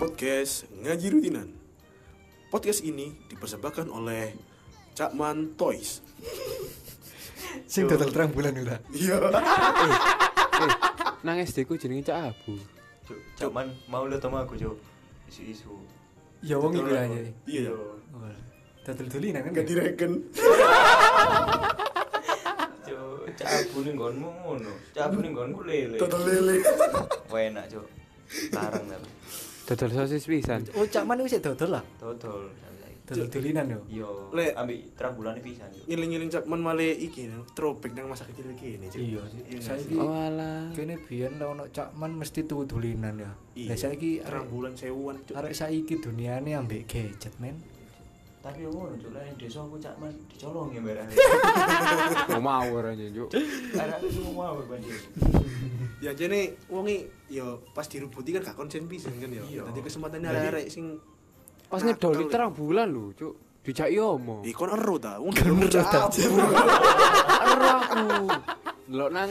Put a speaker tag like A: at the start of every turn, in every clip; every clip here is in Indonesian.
A: Podcast Ngaji Rutinan. Podcast ini dipersembahkan oleh Cakman Toys.
B: Sing total terang bulan ora.
A: Iya.
C: Eh, nang SD ku jenenge Cak Abu.
D: Cuk, Cuman mau lu sama aku, Cuk. Isu-isu.
B: Ya wong iku aja.
A: Iya.
B: Total dulinan kan.
A: Gak direken.
D: Cuk, cak abu ning nggonmu ngono. Cak abu ning nggonku lele.
A: Total lele.
D: Wah, enak, Cuk. Larang tapi.
C: Dodol sosis pisan.
B: Oh, cak man wis dodol lah.
D: Dodol.
B: Dodol dulinan yo.
D: Yo,
A: Lek.
D: ambil terang bulan pisan, Cuk.
A: Ngiling-ngiling Cakman male iki nang throwback nang masa kecil iki ini. Cuk.
B: Iya sih.
A: Iya
B: Saiki
A: sih?
C: Oh alah.
B: kene biyen lek ono cak man mesti tuku dulinan ya.
A: Iya.
B: Lah saiki
A: terang bulan sewuan. Cuk.
B: arek saiki duniane ambek gadget men.
D: Tapi yo ngono, Cuk. Lah desa aku cak man dicolong ya barang.
C: Mau mau ora njuk.
D: Arek aku semua mau banjir.
A: Ya jene wonge yo pas dirubuti kan gak konsen pisan kan yo.
D: Iya.
A: Dadi kesempatan arek-arek sing
C: Pas
A: ya.
C: terang bulan lho, Cuk. Dijaki omo.
A: Ih kon ero ta? Wong
B: ero ta?
C: Ero aku. Delok nang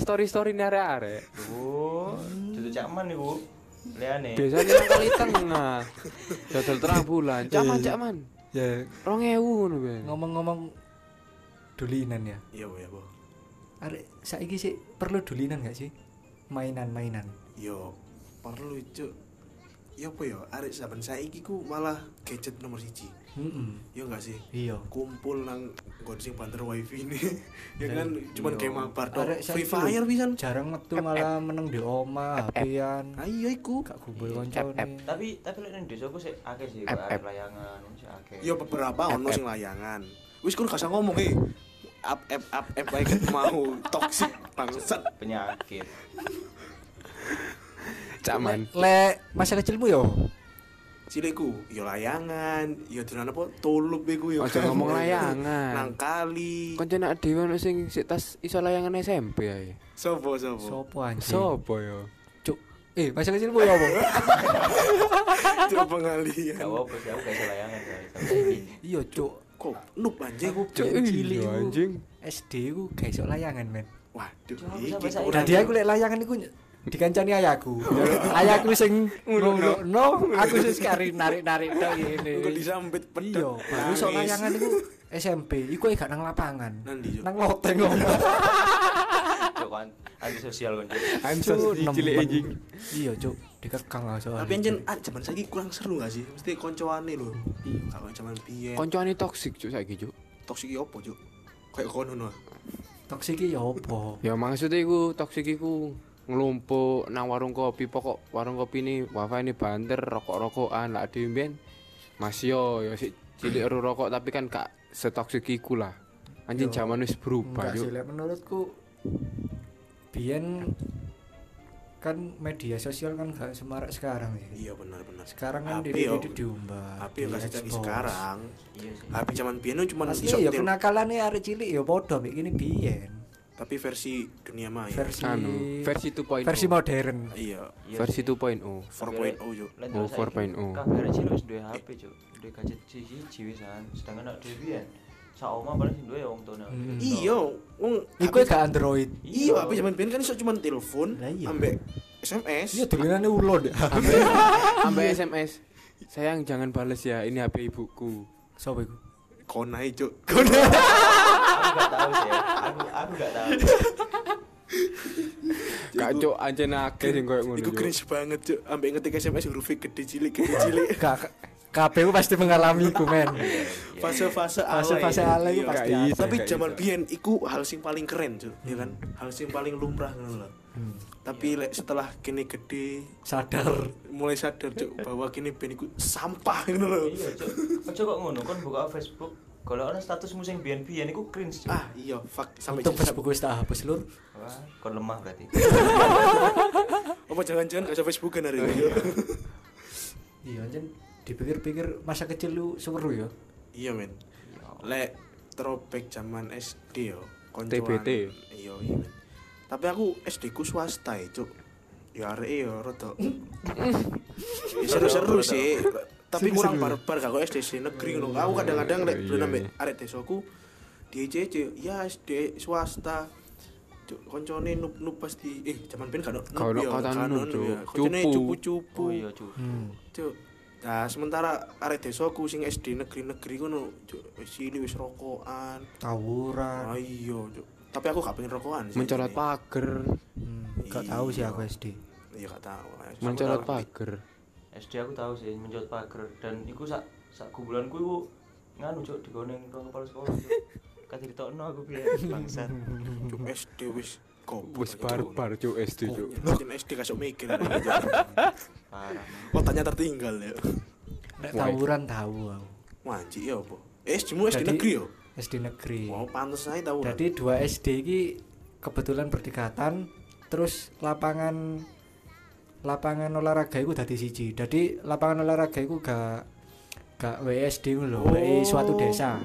C: story-story ne arek-arek.
D: Oh, dudu cak man niku. Leane.
C: Biasanya nang kali tengah. Dodol terang bulan. Caman, caman.
B: Ya
C: 2000 ngono ben.
B: ngomong-ngomong dulinan ya.
A: Iya, ya, Bu.
B: Arek saiki sih perlu dulinan gak sih? Mainan-mainan.
A: Yo perlu cuk. Ya apa ya arek saben saiki ku malah gadget nomor siji.
B: Heeh.
A: Ya enggak sih?
B: Iya.
A: Kumpul nang nggon sing banter wifi ini. ya kan cuman
D: iya.
A: game mabar tok. Free Fire pisan.
B: Jarang metu malah meneng di oma, HP-an.
A: Ah iya iku.
B: Gak kumpul koncone.
D: Tapi tapi lek nang desa aku sih akeh sih, arek layangan, sih akeh.
A: Ya beberapa ono sing layangan. Wis kon gak usah ngomong eh. Up up up up baik mau toxic bangsat.
D: penyakit.
C: Caman.
B: Lek masa kecilmu yo.
A: Cilikku, yo layangan, yo dolan apa tulup iku yo.
C: Aja ngomong layangan.
A: Nang kali.
C: Koncone dhewe ono sing sik tas iso layangan SMP ae.
A: Sopo sopo.
B: Sopo anjing?
C: Sopo yo?
B: Cuk. Eh, masa kecilmu yo apa?
D: Gak
A: pengalian.
D: apa-apa sih, aku gak iso layangan.
B: Iya, Cuk.
A: Kok noob anjing.
B: Aku cilik
C: iya, anjing.
B: SD ku gak iso layangan, men.
A: Waduh, iki
B: Dadi aku lek layangan iku dikancani ayahku. ayahku sing ngono, no, aku sing sekali narik-narik tok ngene.
A: Engko disambit pedot.
B: Iya, baru iso
A: Nangis.
B: layangan iku SMP, iku gak nang lapangan. Nang loteng ngono.
D: Cuk kan anti sosial kan.
C: Ansos
B: Cuk,
C: cilik anjing.
B: Iya, Cuk. Dikekang lah soalnya.
A: Tapi anjen ah, zaman saiki kurang seru gak sih? Mesti koncoane lho. Kalau zaman biyen
C: Koncone toksik cuk saiki cuk.
A: toksik iki opo, Cuk? Kayak kono no.
B: toksik iki ya opo?
C: Ya maksudnya iku toksik iku ngelumpuk nang warung kopi pokok warung kopi ini wifi ini banter rokok-rokokan lah dhewe mbiyen Mas yo yo sik cilik ero rokok tapi kan gak setoksik iku lah. Anjing
B: Yo,
C: zaman wis berubah
B: Enggak sih, menurutku biyen kan media sosial kan gak semarak sekarang sih.
A: Iya benar-benar.
B: Sekarang kan diri
A: yo.
B: diri diumbar.
A: HP yang kasih sekarang.
D: Iya.
A: HP zaman biyen itu cuma
B: Asli
A: iso
B: ya kenakalane arek cilik ya padha mek gini biyen.
A: tapi versi dunia maya.
B: Versi
C: Anu, versi 2.0.
B: versi modern.
A: Iya,
D: Iya
C: Versi
D: sih.
C: 2.0.
A: 4.0 Cuk.
D: Lah,
C: Oh,
D: terus saiki
C: 4.0.
D: Kabeh arek cilik wis duwe HP, Cuk. Duwe gadget siji wisan. Sedangkan nek dhewe omah paling sing duwe ya wong tuane.
B: Hmm.
A: Iya, wong
B: Iku gak Android.
A: Iya, HP zaman biyen kan iso cuma telepon
B: iya.
A: ambek SMS.
B: Iya dolenane ulon.
C: Sampai sampai SMS. Sayang jangan bales ya, ini HP ibuku.
B: Sopo iku?
A: Konai, Cuk.
D: Aku gak tahu sih. ya. Aku aku gak tahu.
C: Gak cuk ancen akeh sing koyo ngono.
A: Iku cringe banget, Cuk. Ambek ngetik SMS huruf gede cilik, gede cilik.
B: Gak KPU pasti mengalami iku men.
A: Fase-fase alay.
B: Fase-fase alay
A: Iya.
B: iku pasti
C: iso.
A: Tapi zaman
C: iso.
A: biyen iku hal sing paling keren, Cuk. Ya kan? Hal sing paling lumrah ngono lho.
B: Hmm.
A: Tapi lek setelah kini gede
B: Sadar.
A: mulai sadar Cuk bahwa kini ben iku sampah ngono lho.
D: Iya, Cuk. Aja kok ngono kon buka Facebook. Kalau ana statusmu sing biyen-biyen iku cringe, Cuk.
A: Ah, iya, fuck sampai jam-
B: Facebook wis tak hapus lur.
D: Wah, kon lemah berarti.
A: Apa jangan-jangan gak usah Facebookan hari ini?
B: Iya anjen dipikir-pikir masa kecil lu seru ya.
A: Iya, men. Lek throwback zaman SD yo, koncoan.
C: TBT.
A: Iya, iya. men. Tapi aku SD ku swasta ya, Cuk. Ya arek yo rada. Ya, Seru-seru sih. Tapi kurang barbar kak SD SD negeri ngono. Aku kadang-kadang lek
C: Iya,
A: dolan
C: iya.
A: ambek arek desaku di ECC, ya SD swasta. Cuk, koncone nup-nup pasti eh zaman gak ono
C: Gak ono
A: ya, gak ono
C: nup,
A: ya.
C: Cupu.
A: cupu-cupu.
D: Oh iya, Cuk.
B: Hmm.
A: Cuk. Nah, sementara arek desaku sing SD negeri-negeri ngono, cuk, wis cilik wis rokokan.
B: Tawuran.
A: Ah iya. Tapi aku gak pengen rokokan sih.
C: Mencolot
A: ini.
C: pager,
B: Hmm. Gak tahu sih aku SD.
A: Iya gak tahu.
C: Mencolot pager.
D: SD aku tahu sih menjot pager dan iku sak sak kumpulanku iku nganu cuk digoneng ruang kepala sekolah cuk. Kate ditokno aku biyen bangsat.
A: Cuk SD wis.
C: Wis barbar cuk SD cuk.
A: SD kasih mikir.
D: Parah.
A: Kotanya tertinggal ya.
B: Nek tawuran tahu aku.
A: Wanci ya apa? Eh, SD mu SD
B: Jadi-
A: negeri yo.
B: SD negeri.
A: Wow, pantes aja tahu.
B: Jadi dua SD ini kebetulan berdekatan terus lapangan lapangan olahraga itu dadi siji. Jadi lapangan olahraga itu gak gak WSD ngono lho,
A: Oh.
B: Suatu desa.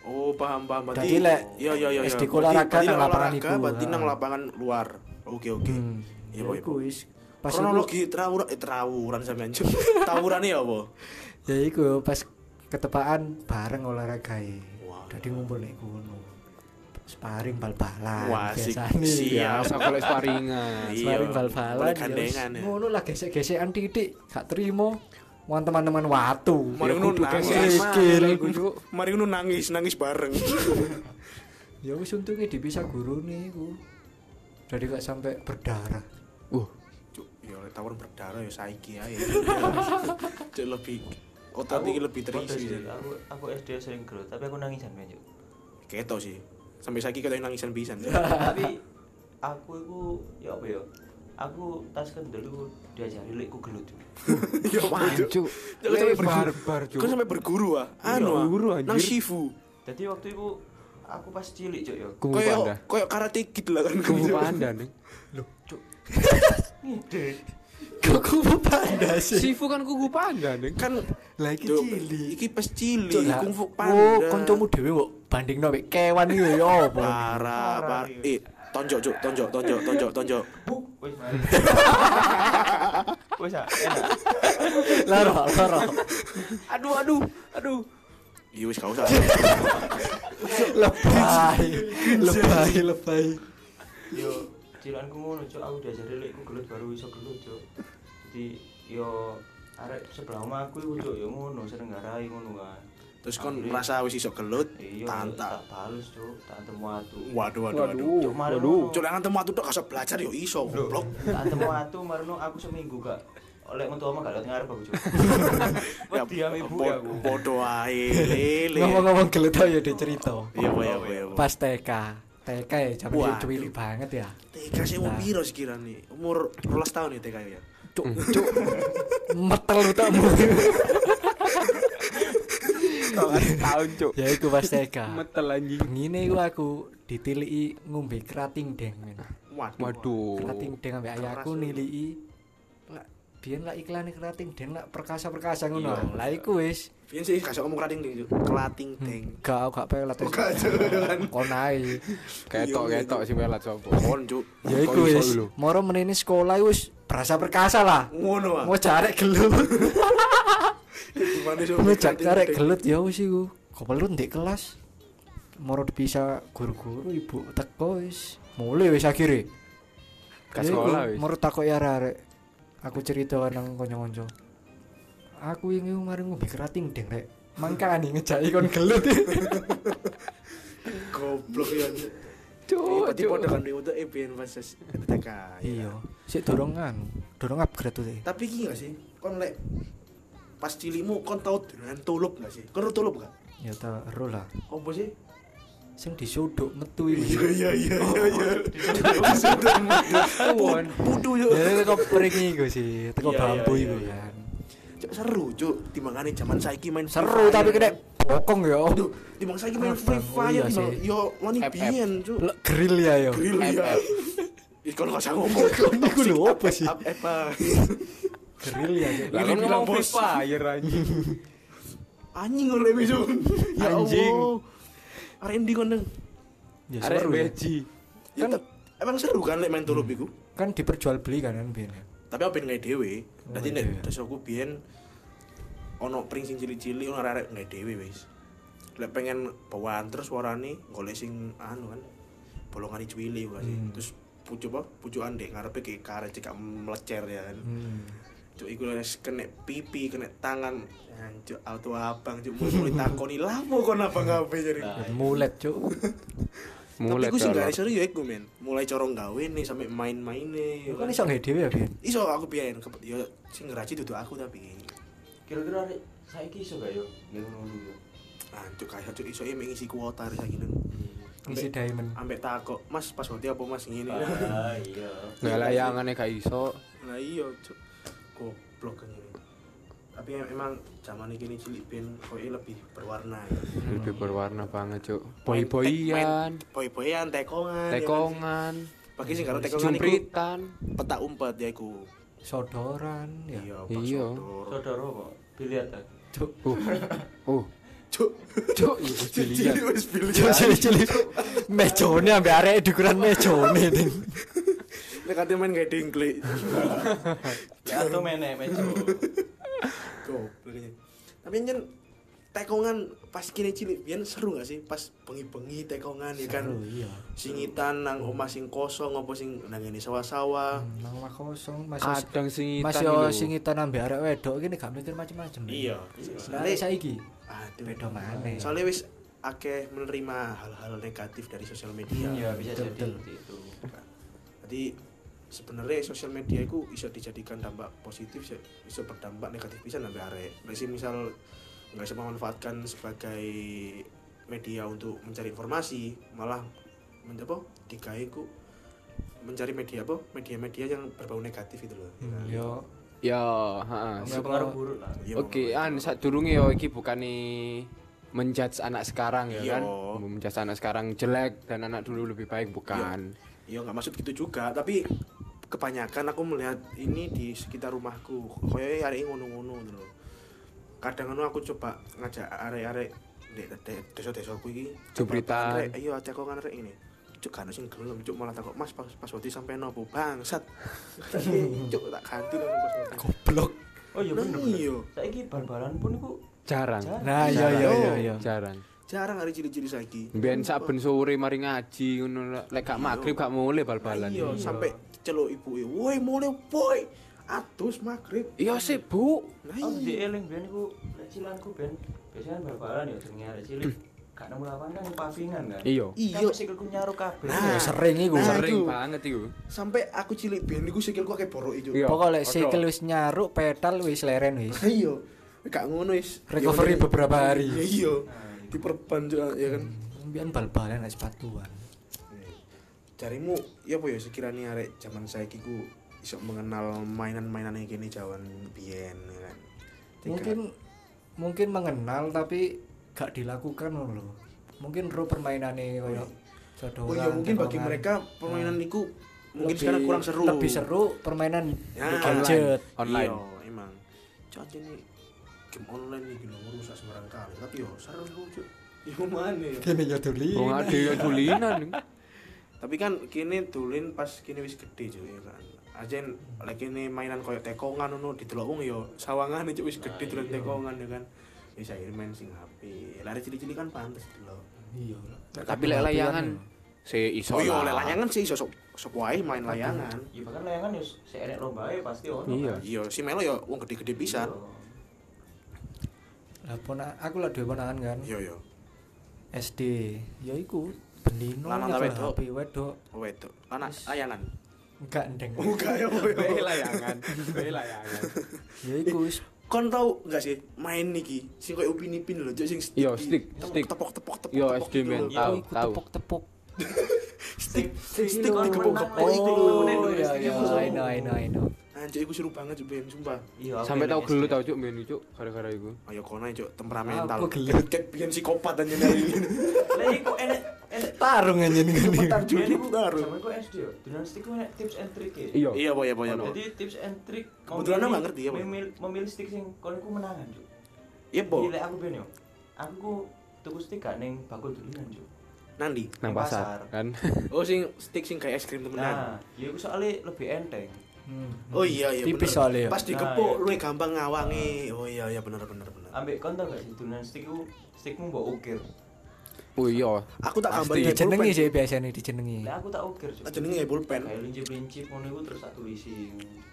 A: Oh, paham paham.
B: Jadi, lek
A: iya iya iya.
B: SD
A: iya.
B: ku olahraga
A: Berarti-
B: nang
A: berarti
B: lapangan
A: olahraga,
B: iku,
A: Berarti nang lapangan luar. Oke oke.
B: Hmm.
A: Iya,
B: Ya
A: Boy,
B: iku wis pas
A: Kronologi trawuran eh trawuran sampean. Tawuran ya apa?
B: ya iku pas ketepaan bareng olahraga
A: Wah.
B: Jadi ngumpul nek kono. Sparring bal-balan
A: Wah,
B: biasane.
A: siap.
C: Masa golek sparingan.
A: Iya.
B: Sparring bal-balan ya
A: ya.
B: ngono lah gesek-gesekan titik gak terima wan teman-teman watu
A: Mari
B: Ya kudu
A: nangis. Mari ngono nangis nangis bareng.
B: ya wis untunge dipisah gurune iku jadi gak sampai berdarah
C: Uh,
A: ya oleh tawuran berdarah ya saiki ae. Cuk lebih otak iki lebih terisi.
D: sih, Aku aku SD sering gerut, tapi aku nangisan men cuk.
A: Ketok sih. Sampai saiki kita nangisan pisan.
D: Tapi aku iku ya apa ya? Aku tas iku diajari lek ku gelut.
A: Ya
C: Weh,
A: sampai
C: barbar cuk.
A: Kan sampai berguru ah.
C: Iya,
A: Anu ah.
C: guru, anjir.
A: Nang Shifu.
D: Jadi waktu itu aku pas cilik cuk ya.
C: Kungfu panda.
A: Kayak kayak karate kid lah kan.
C: Kungfu panda nih.
D: Ngide.
B: kok kubu panda sih
C: Sifu kan kungfu panda nih.
A: Kan
B: lagi cilik
A: Iki pas cilik kungfu
B: oh
A: panda.
B: kancamu dhewe kok bandingno mek kewan iki ya apa
A: Parah,
D: Parah,
A: parah.
D: iya.
A: Eh, tonjok, Cuk, tonjok, tonjok, tonjok, tonjok.
D: Wis mari. Wis enak.
B: loro loro
C: Aduh, aduh, aduh.
A: Iya wis gak usah.
B: lebay lebay lebay
D: Yo cilanku ngono cuk, aku diajari lek ku gelut baru iso gelut cuk. Jadi yo arek sebelah omah aku iku cuk yo ngono seneng ngarai ngono kan.
A: Terus kon merasa wis iso gelut,
D: Iya,
A: tanta.
D: bales cuk, tak antem watu.
A: Waduh, waduh, waduh.
C: Waduh.
A: Cuk, lek ngantem watu tok gak iso belajar yo iso, goblok.
D: Tak antem watu marno aku seminggu gak oleh metu omah gak lewat ngarep aku cuk.
A: Ya,
D: Wedi ame ibu
A: po-
D: ya aku.
A: Podo ae, lele.
B: ngomong-ngomong gelut aja deh cerita
A: Iya, apa ya, apa ya. apa.
B: pas TK TK ya
A: Waduh.
B: cilik banget ya
A: TK sih umur
B: Nah.
A: piro sekiranya? Umur 12 tahun ya TK ya.
B: cuk cuk metel utamu
C: Tahun cuk.
B: ya iku pas TK
C: Metel anjing.
B: bengine iku aku ditiliki ngombe krating deng men
A: Waduh.
C: Waduh.
B: krating deng ambek ayahku
A: Keras,
B: niliki lah biyen lah iklan krating deng lah perkasa-perkasa ngono
A: Iya.
B: lah iku wis
A: Biyen sih kasih ngomong kelating ding, Cuk. Kelating ding.
B: gak gak pelat
A: Oh, gak,
B: kon ae
C: Ketok,
A: Iya,
C: ketok sing welat sapa.
A: Kon, Cuk.
B: ya iku wis moro menini sekolah wis berasa perkasa lah
A: Ngono
B: mau jarek gelut Ngejak karek gelut ya wis iku. Kebelut ndek kelas. Moro bisa guru-guru ibu teko wis. Mulai wis akhire.
C: Ke
B: Ya
C: sekolah wis.
B: moro takok ya arek aku cerita nang kanca-kanca aku ini mari ngombe kerating deng rek. Mangkani ngejaki kon gelut.
A: Goblok ya.
C: Cuk,
A: Tipe-tipe
C: cuk.
A: dengan untuk EBN pas TK.
B: iya. Sik dorong anu dorong upgrade tuh
A: Tapi iki gak sih? Kon lek pas cilikmu kon tau dengan tulup gak sih? Kon tulup gak?
B: ya ta ero lah
A: Apa sih?
B: sing disodok metu iki
A: iya iya iya.
C: Tuan.
A: Pudu yo.
B: ya teko pring iku sih teko
A: Iya, iya,
B: bambu
A: iya,
B: iku
A: iya.
B: kan
A: Cuk, seru cuk timbangane zaman saiki main
B: seru tapi kena bokong ya
A: Aduh, timbang saiki main Free Fire
B: iya
A: yo wani biyen cuk.
B: Grill ya yo
A: Grill ya. Gak usah ngomong.
B: Iku lho, apa sih?
A: Apa?
B: Grill ya.
C: Lah kan
A: bilang
C: ngomong Free. Fire anjing.
A: Anjing lebih cuk. Ya
C: Anjing.
A: Allah. Arek ndi kon neng?
B: ya
C: Arek
B: seru ya.
C: beji.
A: Ya,
B: Kan-
A: emang seru kan lek main tulup iku?
B: kan diperjualbelikan kan biyen kan
A: Tapi aku pengen ngai dhewe.
B: Oh,
A: Dadi
B: iya.
A: nek desaku biyen ono pring sing cilik-cilik ono arek ngai dhewe wis. Lek pengen bawaan terus warane golek sing anu kan. bolongan cuwili gua sih.
B: Hmm.
A: Terus pucuk apa? Pucukan dek ngarepe kayak karet cekak melecer ya kan.
B: Hmm.
A: Cuk iku wis kena pipi, kena tangan. Cuk auto abang cuk mulai takoni lapo kon abang apa jadi.
D: Nah,
B: Mulet, Cuk.
C: mulai
A: Tapi gue sih gak seru ya iku men. Mulai corong gawe nih sampai main-maine. ya
B: Kan iso nggak dhewe ya, Bian?
A: Iso aku biyen kepet yo sing ngeraci duduk aku tapi.
D: Kira-kira saiki iso gak yo nggih ngono yo.
A: Ah, cuk kayak iso emang ngisi kuota saiki nen.
B: Ngisi diamond.
A: Ambek takok, "Mas, passwordnya apa Mas ngene?"
D: Ah iya.
C: nggak layangannya gak iso
A: Lah iya, cuk. Goblok kan ini. Tapi em- emang zaman ini cilik ben koyo lebih berwarna ya.
C: lebih berwarna banget cuk boy-boyan
A: Boy-boyan, tekongan. ya kan.
C: tekongan
A: Bagi sing karo tekongan
C: jumpritan
A: petak umpet ya iku.
B: Sodoran ya.
A: Iya,
C: Iya.
A: Pak
D: Saudara kok biliat ta.
B: Cuk.
C: uh uh
A: Cuk.
C: cuk iya dilihat
A: Wis biliar.
B: Cilik-cilik. Mejone ambek arek di ukuran mejone, Ding.
A: Nek kate main kayak dengklik.
D: Ya atau mejo.
A: Goblok ini. Tapi yen tekongan pas kini cilik biyen seru gak sih pas bengi-bengi tekongan ya kan.
B: Iya.
A: Singitan nang omah sing kosong apa sing nang ngene sawah-sawah.
B: Hmm, Nang omah kosong masih
C: kadang singitan
B: Mas
C: iki
B: yo
C: lho.
B: singitan ambek arek wedok gini gak mikir macam-macam.
A: Iya.
B: Arek saiki
A: Aduh.
B: beda maneh.
A: Soalnya wis akeh menerima hal-hal negatif dari sosial media.
D: Iya bisa jadi itu.
A: Jadi sebenarnya sosial media itu bisa dijadikan dampak positif, bisa, berdampak negatif bisa nambah arek. Sih misal nggak bisa memanfaatkan sebagai media untuk mencari informasi, malah men- apa digawe ku mencari media apa media-media yang berbau negatif itu loh.
B: Hmm, yo
C: ya
B: Ya,
D: Pengaruh
B: apa-
D: buruk lah.
C: Oke, an saat durunge yo iki bukane menjudge anak sekarang ya
A: Iya.
C: kan. Menjudge anak sekarang jelek dan anak dulu lebih baik bukan.
A: Iya nggak maksud gitu juga, tapi kebanyakan aku melihat ini di sekitar rumahku. Koyo hari ini ngono-ngono gitu loh. Kadang ngono aku coba ngajak arek-arek di di- desa-desaku iki.
C: Jebritan.
A: Arek, Iya, cek kok arek ini. Cuk kan sing gelem, cuk malah takut Mas pas pas waktu sampai nopo bangsat. cuk tak ganti langsung pas
B: goblok.
D: Oh iya bener.
A: iya.
D: Saiki bal-balan pun iku
C: Jarang.
D: Jarang.
B: Nah, iya iya iya iya.
C: Jarang.
A: Jarang hari cili-cili saiki.
C: Biyen saben sore mari ngaji ngono lek gak magrib gak mulai bal-balan.
A: Iya, sampai celuk ibu woi mulai boy. Atus maghrib.
C: Iya sih, Bu.
A: Nah,
D: Oh, di
A: iya.
D: eling biyen iku lek cilanku ben biasanya kan bal-balan ya jenenge arek cilik. Gak nemu lapangan nang pavingan kan.
C: Iya.
A: Iya.
D: Kan sikilku nyaruk kabeh.
A: Nah.
B: Ya, sering iku.
A: Nah,
C: Sering
A: iku.
C: banget iku.
A: Sampai aku cilik ben iku sikilku akeh borok ijo.
C: Iya.
B: Pokoknya
C: Odo.
B: sikil wis nyaruk, pedal wis leren wis.
A: Iya. Gak ngono wis.
B: Recovery
A: Ya udah.
B: beberapa hari.
A: Ya iya.
D: Nah,
A: Diperban juga ya kan.
B: Biyen bal-balan nek sepatuan.
A: Jarimu ya apa ya sekiranya arek zaman saiki ku iso mengenal mainan-mainan yang kini jawan biyen ya kan. Tiga-
B: Mungkin mungkin mengenal tapi gak dilakukan lho. Mungkin ro permainane koyo sodoran.
A: Oh iya mungkin bagi mereka permainan itu mungkin
B: Lebih-
A: sekarang kurang seru.
B: Lebih seru permainan
A: Ya,
B: gadget.
C: Online.
A: Iya, emang. Contoh nih game online nih gila merusak sembarang kali. Tapi yo seru cuk. Ya mana ya?
B: Kene ya duli.
C: Wong ade ya dulinan.
A: Tapi kan kini tulin pas kini wis gede cuy ya kan. Ajen lagi kini mainan koyo tekongan ngono didelok wong yo sawangane cuk wis gede tulen tekongan ya kan. Bisa main sing HP. Lari cili-cili kan pantes delok.
B: Iya.
C: Tapi lek layangan si iso.
A: Oh iya oleh layangan sih iso sok sok wae main layangan.
D: Ya bahkan layangan ya seenek lombae pasti ono.
C: Iya.
D: kan.
A: Iya, si Melo yo wong gede-gede pisan.
D: Iya.
B: Lah pona aku lah dhewe ponakan kan.
A: Iya yo.
B: SD. Ya iku bendino
A: Lanang ta wedok?
B: HP wedok.
A: Wedok. Anak layangan.
B: Enggak ndeng.
A: Oh enggak ya boy.
C: Bae layangan. Bae layangan.
B: Ya iku wis
A: Kon tau enggak sih main niki sing koyo upin ipin lho, sing stick.
C: Iya,
A: di-
C: stick,
A: tepok,
C: stick.
A: Tepok tepok tepok.
C: Iya,
A: tepok
C: SD
A: gitu
C: men,
A: lho.
C: tahu,
B: iku
C: tahu.
B: tepok-tepok.
A: Stick
D: Stick itu oh,
B: iya iya. I know I know I know.
A: Anjir iku seru banget cuk ben, sumpah.
D: Iya. aku
C: Sampai tau
D: SD.
C: gelu tau cuk men cuk gara-gara iku.
A: Ayo kono cuk temperamental.
B: Aku gelut.
A: Ket biyen psikopat anjir hari ini.
D: Lah iku enek enek
B: Tarung anjen ngene.
D: Iku
A: baru.
D: Zaman ku SD yo. Stick ku enek tips and trick ya.
C: Iya.
A: Iya, boy, boy, boy.
D: Jadi tips and trick
A: Kebetulan aku ngerti ya.
D: Memilih, memilih stick sing kon iku menangan, Cuk.
A: Iya, boy.
D: Gila aku ben yo. Aku ku tuku stick gak ning bakul dulinan, Cuk.
A: Nandi.
C: Nang
D: Nang
C: pasar
D: pasar.
C: kan.
A: Oh, sing stick sing kayak es krim temenan.
D: Nah, ya iku soalnya lebih enteng.
B: Hmm.
A: Oh iya iya.
B: Tipis
A: bener.
B: soalnya ya.
A: Pas
D: Nah,
A: dikepuk
D: iya.
A: luwih gampang ngawangi. Oh iya iya bener bener bener.
D: Ambek kon tau gak sih dunan stick ku stickmu mbok ukir.
C: Oh iya.
A: Aku tak gambar
B: Dijenengi
A: pulpen.
B: sih biasanya dijenengi.
D: Lah aku tak ukir
A: jenenge kayak pulpen.
D: Kayak lincip-lincip ngono iku terus tak tulisi.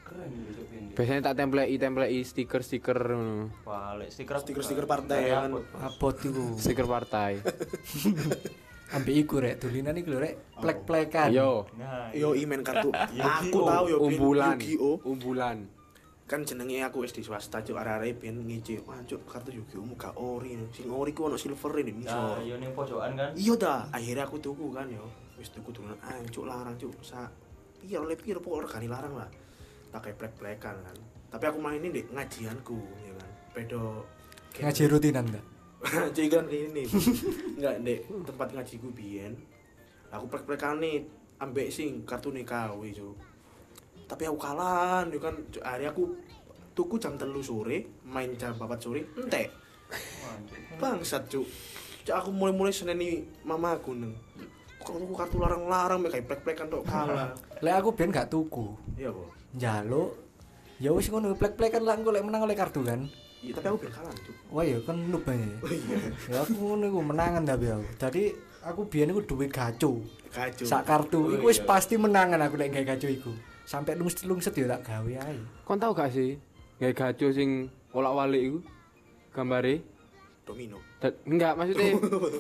D: Keren gitu.
C: Biasanya tak templei templei stiker-stiker ngono.
D: Wah, lek stiker
A: Stiker-stiker partai kan.
B: Abot iku.
C: Stiker partai.
B: Ambek iku rek. Dolinan iku lho rek. Plek-plekan.
C: Yo.
D: Nah,
A: Yo imen kartu. aku tahu yo.
C: Umbulan. Umbulan.
A: kan jenenge aku SD swasta cuk. Arek-arek ben ngece wah cuk kartu Yu-Gi-Oh mu gak ori sing ori ku ono silver ini
D: Nah, yo ning pojokan kan.
A: iya dah akhirnya aku tuku kan yo. Wis tuku duluan ancuk larang cuk. Sa iya oleh piro pokok regane larang lah. Tak kayak plek-plekan kan. Tapi aku mainin di ngajianku ya kan. Pedo
B: Ngaji rutinan enggak?
A: ngaji kan ini enggak dek. Tempat ngajiku biyen. Aku plek-plekan nih ambek sing kartu nikawi cuk. Tapi aku kalah yo kan. Hari aku tuku jam telu sore main jam 4 sore entek.
D: Wah, cuk.
A: bangsat cuk. Cuk, aku mulai-mulai seneni mamaku neng. Kalau tuku kartu larang-larang mek kayak plek-plekan tok kalah.
B: Lek aku ben gak tuku.
A: iya kok
B: Njaluk. Ya wis ngono plek-plekan lah engko lek menang oleh kartu kan.
A: Iya tapi aku ben kalah cuk
B: Wah ya kan aja.
A: oh iya
B: Ya aku ngono iku menangan tapi aku. Jadi aku biyen iku duwe gacu.
A: kacau
B: Sak kartu
D: Oh,
B: iku wis
D: iya.
B: pasti menangan aku lek gawe gacu iku. Sampai lungset-lungset ya tak gawe ae.
C: Kon tau gak sih? Gawe gajo sing olak-walik iku. Gambare.
A: domino
C: Da- Enggak, maksudnya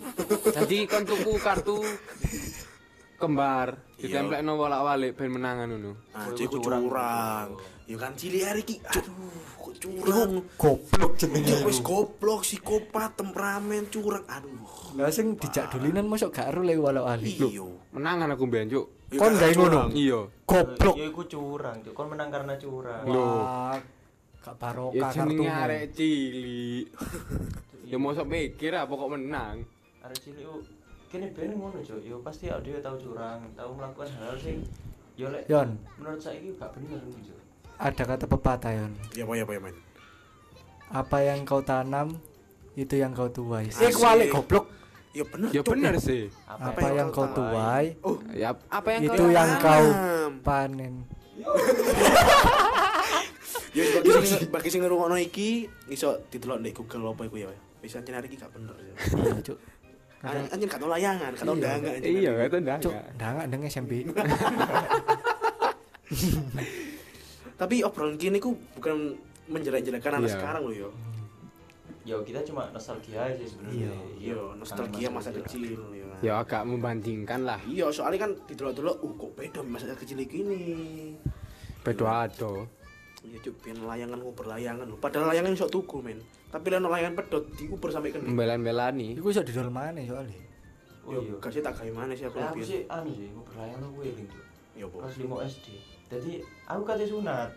C: Jadi kon tuku kartu kembar
A: Iya.
C: ditemplekno olak-walik ben menangan ngono.
A: ah
D: iku
A: iku
D: curang.
A: ya kan cilik hari ki aduh kok curang
B: Goblok jenenge.
A: Cuk, wis goblok psikopat temperamen curang aduh
B: Lah sing dijak dolinan mosok gak ero lek walau ali.
A: iyo
C: Menangan aku ben, Cuk.
A: Ya,
B: Kon gawe ngono.
A: curang.
C: Iya.
B: Goblok.
D: Ya iku curang, cuk. Kon menang karena curang.
B: Wah, gak
C: Ya
B: barokah
C: jenenge
B: kartumu.
C: arek cilik. ya mosok mikir apa kok menang.
D: Arek cilik ku kene ben ngono, cuk. Yo pasti awake dhewe tau curang, tau melakukan hal sing yo lek
B: Yon,
D: menurut saiki gak bener cuk.
B: ada kata pepatah Yon.
A: ya apa ya apa ya men
B: Apa yang kau tanam itu yang kau tuai.
A: Asik.
B: Eh kualik goblok.
A: ya bener
C: Ya bener sih.
B: Apa, yang kau tuai
A: oh
C: Ya apa yang
B: itu
C: kau
B: yang kau panen.
A: Ya bagi sing bagi sing ngrungokno iki iso didelok ndek Google apa iku ya. Bisa hari iki gak bener. ya.
B: Iya, Cuk.
A: An- Anjen gak tau layangan, tau
B: Iya.
A: anjen.
C: Iya, itu ndak.
B: Cuk, ndangak ndeng SMP.
A: Tapi obrolan kini ku bukan menjelek-jelekan anak
C: Iya.
A: sekarang loh yo.
D: Yo kita cuma nostalgia aja sebenarnya.
A: Iya, nostalgia masa
D: kecil.
A: kecil. Ya
C: agak membandingkan lah.
A: Iya, soalnya kan didelok-delok, uh kok beda masa kecil iki ini.
C: Beda ado.
A: Iya, cuk, layangan ku berlayangan. Padahal layangan iso tuku, men. Tapi layangan layangan pedot diuber sampai kena.
C: Membelan-belani.
B: Iku iso didol maneh soalnya.
D: Oh
A: Yo,
D: iya.
A: kasih tak gawe mana sih aku
D: Lah aku
A: lebih.
D: sih anu sih, aku berlayang aku eling tuh.
A: Iya, Po.
D: Kelas 5 SD. Jadi aku kate sunat.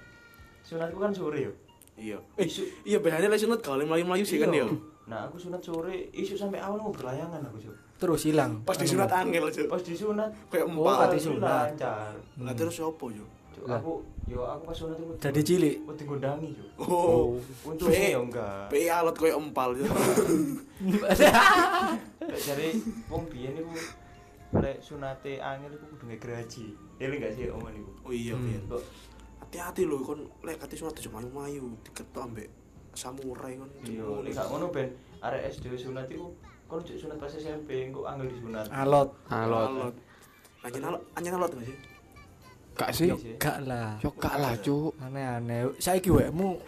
D: Sunatku kan sore yo.
A: Iya.
D: Isu
A: Iya, biasanya lek sunat kalau melayu-melayu sih kan
D: Iya.
A: yo.
D: Nah, aku sunat sore, isu sampai awal mau berlayangan aku, Cuk.
B: Terus hilang.
A: Pas disunat angel, cuk.
D: Pas disunat,
A: Kayak
B: Oh,
A: empal.
B: kate
D: aku
B: sunat.
D: lancar.
A: Lah terus opo?
D: Cuk,
B: Lah.
D: Aku yo aku pas sunat itu
B: Jadi cilik.
D: Wedi gondangi, Cuk.
A: Oh.
D: Untungnya
A: Pe-
D: yo enggak.
A: Pe alot koyo empal cuk.
D: Lek jare wong biyen iku lek sunate angel iku kudu ngegeraji. Eling gak sih omongan iku?
A: Oh iya,
B: Hmm.
D: Kok
A: Hati-hati lho kon lek kate sunat aja mayu-mayu diketok ambek samurai kon.
D: iya, lek gak ngono ben arek SD sunat iku kon cuk sunat pas SMP engko angel disunat.
B: Alot.
C: Alot.
A: Anjen alot, anjen alot gak sih?
C: Gak sih.
B: Gak lah.
C: Yo gak lah, Cuk.
B: Aneh-aneh. Saiki wekmu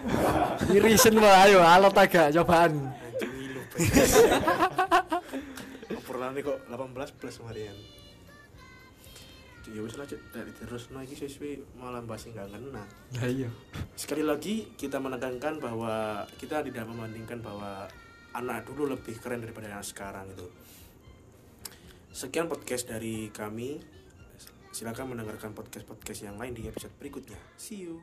B: irisen wae ayo alot agak cobaan.
A: Obrolan kok 18 plus kemarin. Ya wis lah Cuk, dari terus no iki siswi malah bahas enggak ngena.
B: Lah iya.
A: Sekali lagi kita menekankan bahwa kita tidak membandingkan bahwa anak dulu lebih keren daripada anak sekarang itu. Sekian podcast dari kami. Silakan mendengarkan podcast-podcast yang lain di episode berikutnya. See you.